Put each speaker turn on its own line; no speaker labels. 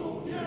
Christus,